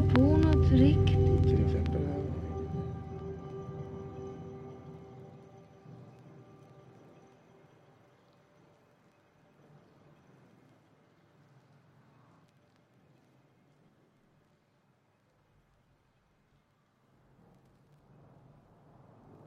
hitta